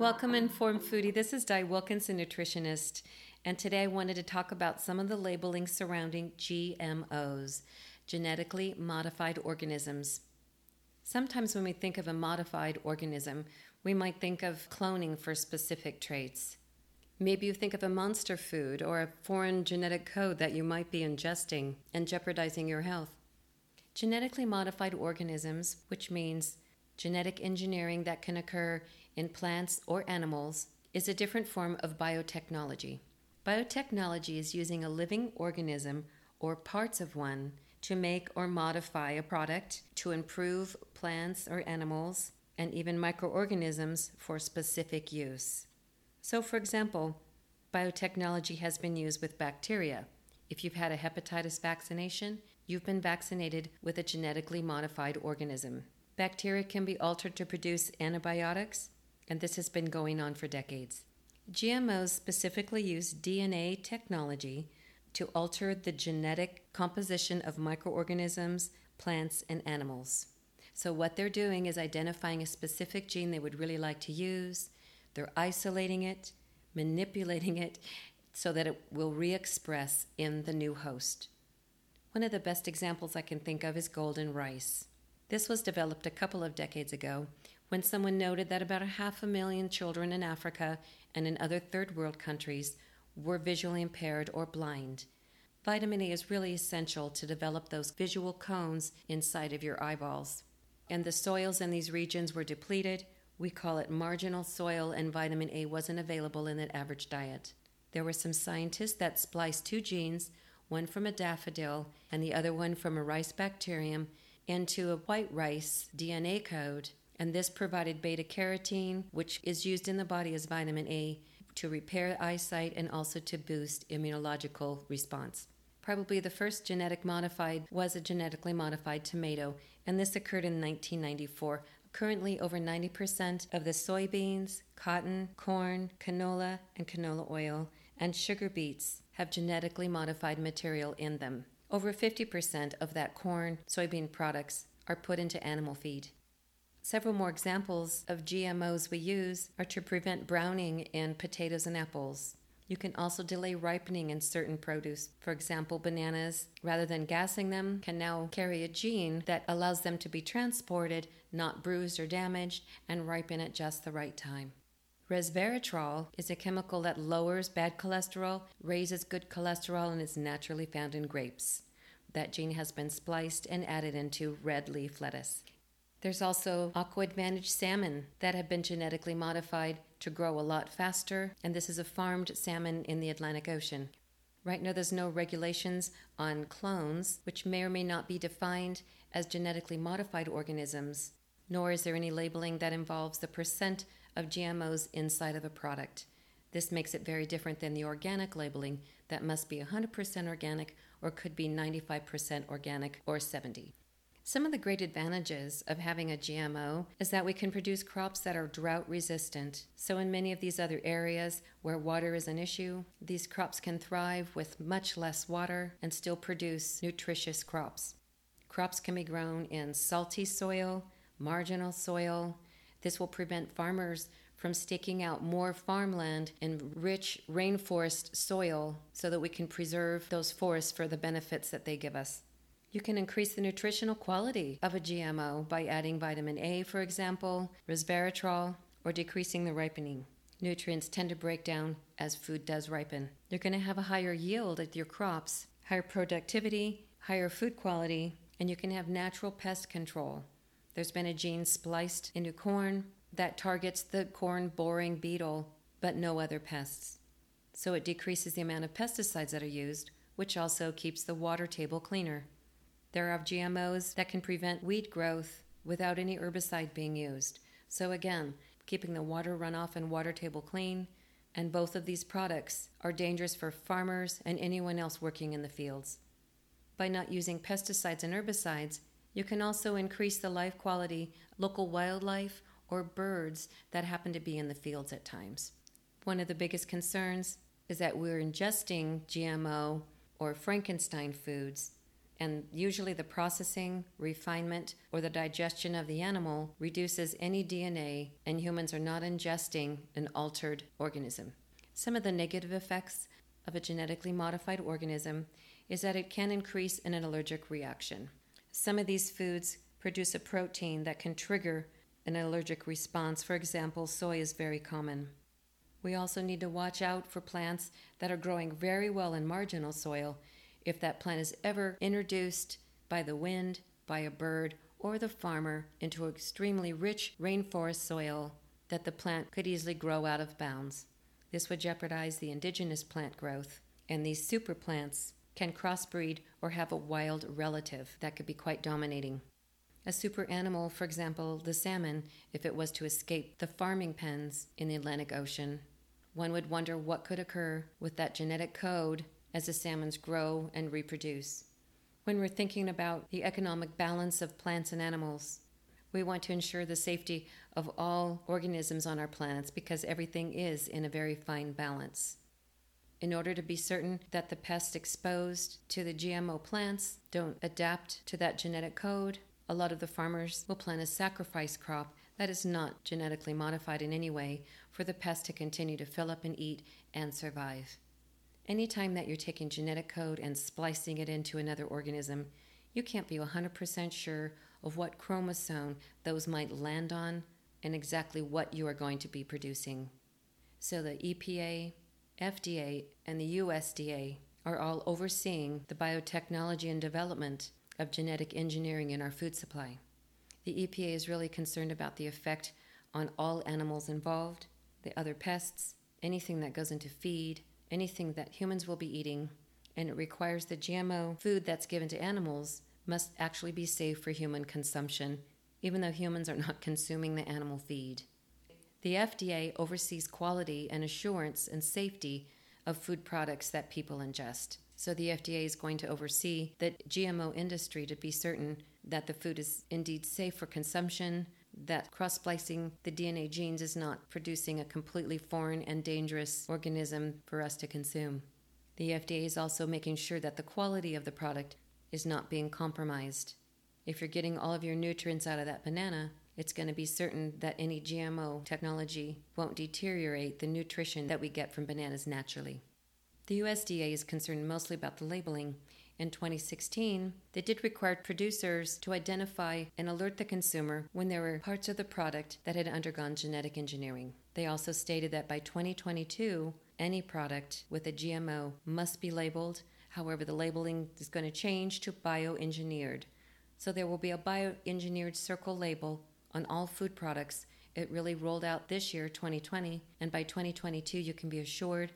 Welcome, Informed Foodie. This is Di Wilkinson, nutritionist, and today I wanted to talk about some of the labeling surrounding GMOs, genetically modified organisms. Sometimes when we think of a modified organism, we might think of cloning for specific traits. Maybe you think of a monster food or a foreign genetic code that you might be ingesting and jeopardizing your health. Genetically modified organisms, which means genetic engineering that can occur in plants or animals, is a different form of biotechnology. Biotechnology is using a living organism or parts of one to make or modify a product to improve plants or animals and even microorganisms for specific use. So, for example, biotechnology has been used with bacteria. If you've had a hepatitis vaccination, you've been vaccinated with a genetically modified organism. Bacteria can be altered to produce antibiotics, and this has been going on for decades. GMOs specifically use DNA technology to alter the genetic composition of microorganisms, plants, and animals. So, what they're doing is identifying a specific gene they would really like to use, they're isolating it, manipulating it so that it will re express in the new host. One of the best examples I can think of is golden rice. This was developed a couple of decades ago when someone noted that about a half a million children in Africa and in other third world countries were visually impaired or blind. Vitamin A is really essential to develop those visual cones inside of your eyeballs. And the soils in these regions were depleted. We call it marginal soil, and vitamin A wasn't available in the average diet. There were some scientists that spliced two genes, one from a daffodil and the other one from a rice bacterium, into a white rice DNA code, and this provided beta carotene, which is used in the body as vitamin A, to repair eyesight and also to boost immunological response. Probably the first genetic modified was a genetically modified tomato, and this occurred in 1994. Currently, over 90% of the soybeans, cotton, corn, canola, and canola oil, and sugar beets have genetically modified material in them. Over 50% of that corn, soybean products are put into animal feed. Several more examples of GMOs we use are to prevent browning in potatoes and apples. You can also delay ripening in certain produce. For example, bananas, rather than gassing them, can now carry a gene that allows them to be transported, not bruised or damaged, and ripen at just the right time. Resveratrol is a chemical that lowers bad cholesterol, raises good cholesterol, and is naturally found in grapes. That gene has been spliced and added into red leaf lettuce. There's also AquAdvantage salmon that have been genetically modified to grow a lot faster, and this is a farmed salmon in the Atlantic Ocean. Right now, there's no regulations on clones, which may or may not be defined as genetically modified organisms, nor is there any labeling that involves the percent of GMOs inside of a product. This makes it very different than the organic labeling that must be 100% organic or could be 95% organic or 70. Some of the great advantages of having a GMO is that we can produce crops that are drought resistant. So, in many of these other areas where water is an issue, these crops can thrive with much less water and still produce nutritious crops. Crops can be grown in salty soil, marginal soil. This will prevent farmers from staking out more farmland in rich rainforest soil so that we can preserve those forests for the benefits that they give us. You can increase the nutritional quality of a GMO by adding vitamin A, for example, resveratrol, or decreasing the ripening. Nutrients tend to break down as food does ripen. You're going to have a higher yield at your crops, higher productivity, higher food quality, and you can have natural pest control. There's been a gene spliced into corn that targets the corn boring beetle, but no other pests. So it decreases the amount of pesticides that are used, which also keeps the water table cleaner. There are GMOs that can prevent weed growth without any herbicide being used. So, again, keeping the water runoff and water table clean. And both of these products are dangerous for farmers and anyone else working in the fields. By not using pesticides and herbicides, you can also increase the life quality local wildlife or birds that happen to be in the fields at times. One of the biggest concerns is that we're ingesting GMO or Frankenstein foods and usually the processing, refinement, or the digestion of the animal reduces any DNA, and humans are not ingesting an altered organism. Some of the negative effects of a genetically modified organism is that it can increase in an allergic reaction. Some of these foods produce a protein that can trigger an allergic response. For example, soy is very common. We also need to watch out for plants that are growing very well in marginal soil if that plant is ever introduced by the wind, by a bird, or the farmer into extremely rich rainforest soil that the plant could easily grow out of bounds. This would jeopardize the indigenous plant growth, and these super plants can crossbreed or have a wild relative that could be quite dominating. A super animal, for example, the salmon, if it was to escape the farming pens in the Atlantic Ocean, one would wonder what could occur with that genetic code as the salmons grow and reproduce. When we're thinking about the economic balance of plants and animals, we want to ensure the safety of all organisms on our planets because everything is in a very fine balance. In order to be certain that the pests exposed to the GMO plants don't adapt to that genetic code, a lot of the farmers will plant a sacrifice crop that is not genetically modified in any way for the pest to continue to fill up and eat and survive. Anytime that you're taking genetic code and splicing it into another organism, you can't be 100% sure of what chromosome those might land on and exactly what you are going to be producing. So the EPA, FDA, and the USDA are all overseeing the biotechnology and development of genetic engineering in our food supply. The EPA is really concerned about the effect on all animals involved, the other pests, anything that goes into feed, anything that humans will be eating, and it requires the GMO food that's given to animals must actually be safe for human consumption, even though humans are not consuming the animal feed. The FDA oversees quality and assurance and safety of food products that people ingest. So the FDA is going to oversee the GMO industry to be certain that the food is indeed safe for consumption, that cross splicing the DNA genes is not producing a completely foreign and dangerous organism for us to consume. The FDA is also making sure that the quality of the product is not being compromised. If you're getting all of your nutrients out of that banana, it's going to be certain that any GMO technology won't deteriorate the nutrition that we get from bananas naturally. The USDA is concerned mostly about the labeling in 2016, they did require producers to identify and alert the consumer when there were parts of the product that had undergone genetic engineering. They also stated that by 2022, any product with a GMO must be labeled. However, the labeling is going to change to bioengineered. So there will be a bioengineered circle label on all food products. It really rolled out this year, 2020, and by 2022, you can be assured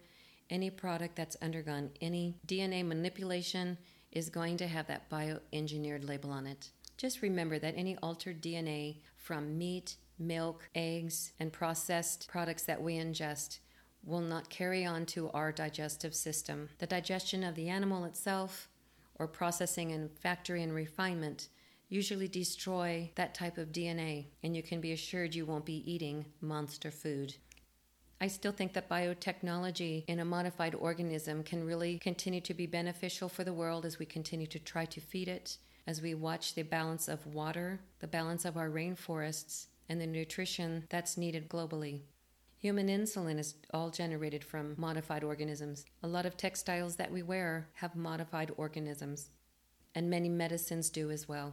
any product that's undergone any DNA manipulation, is going to have that bioengineered label on it. Just remember that any altered DNA from meat, milk, eggs, and processed products that we ingest will not carry on to our digestive system. The digestion of the animal itself, or processing and factory and refinement, usually destroy that type of DNA, and you can be assured you won't be eating monster food. I still think that biotechnology in a modified organism can really continue to be beneficial for the world as we continue to try to feed it, as we watch the balance of water, the balance of our rainforests, and the nutrition that's needed globally. Human insulin is all generated from modified organisms. A lot of textiles that we wear have modified organisms, and many medicines do as well.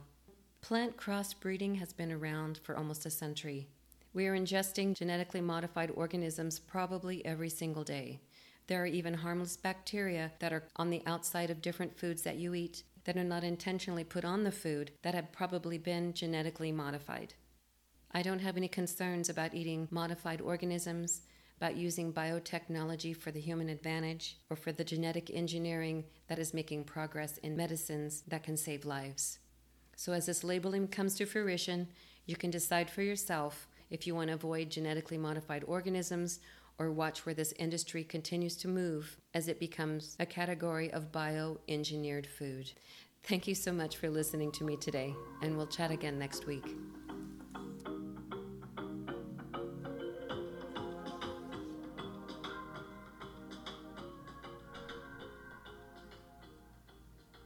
Plant crossbreeding has been around for almost a century. We are ingesting genetically modified organisms probably every single day. There are even harmless bacteria that are on the outside of different foods that you eat that are not intentionally put on the food that have probably been genetically modified. I don't have any concerns about eating modified organisms, about using biotechnology for the human advantage, or for the genetic engineering that is making progress in medicines that can save lives. So, as this labeling comes to fruition, you can decide for yourself if you want to avoid genetically modified organisms or watch where this industry continues to move as it becomes a category of bioengineered food. Thank you so much for listening to me today, and we'll chat again next week.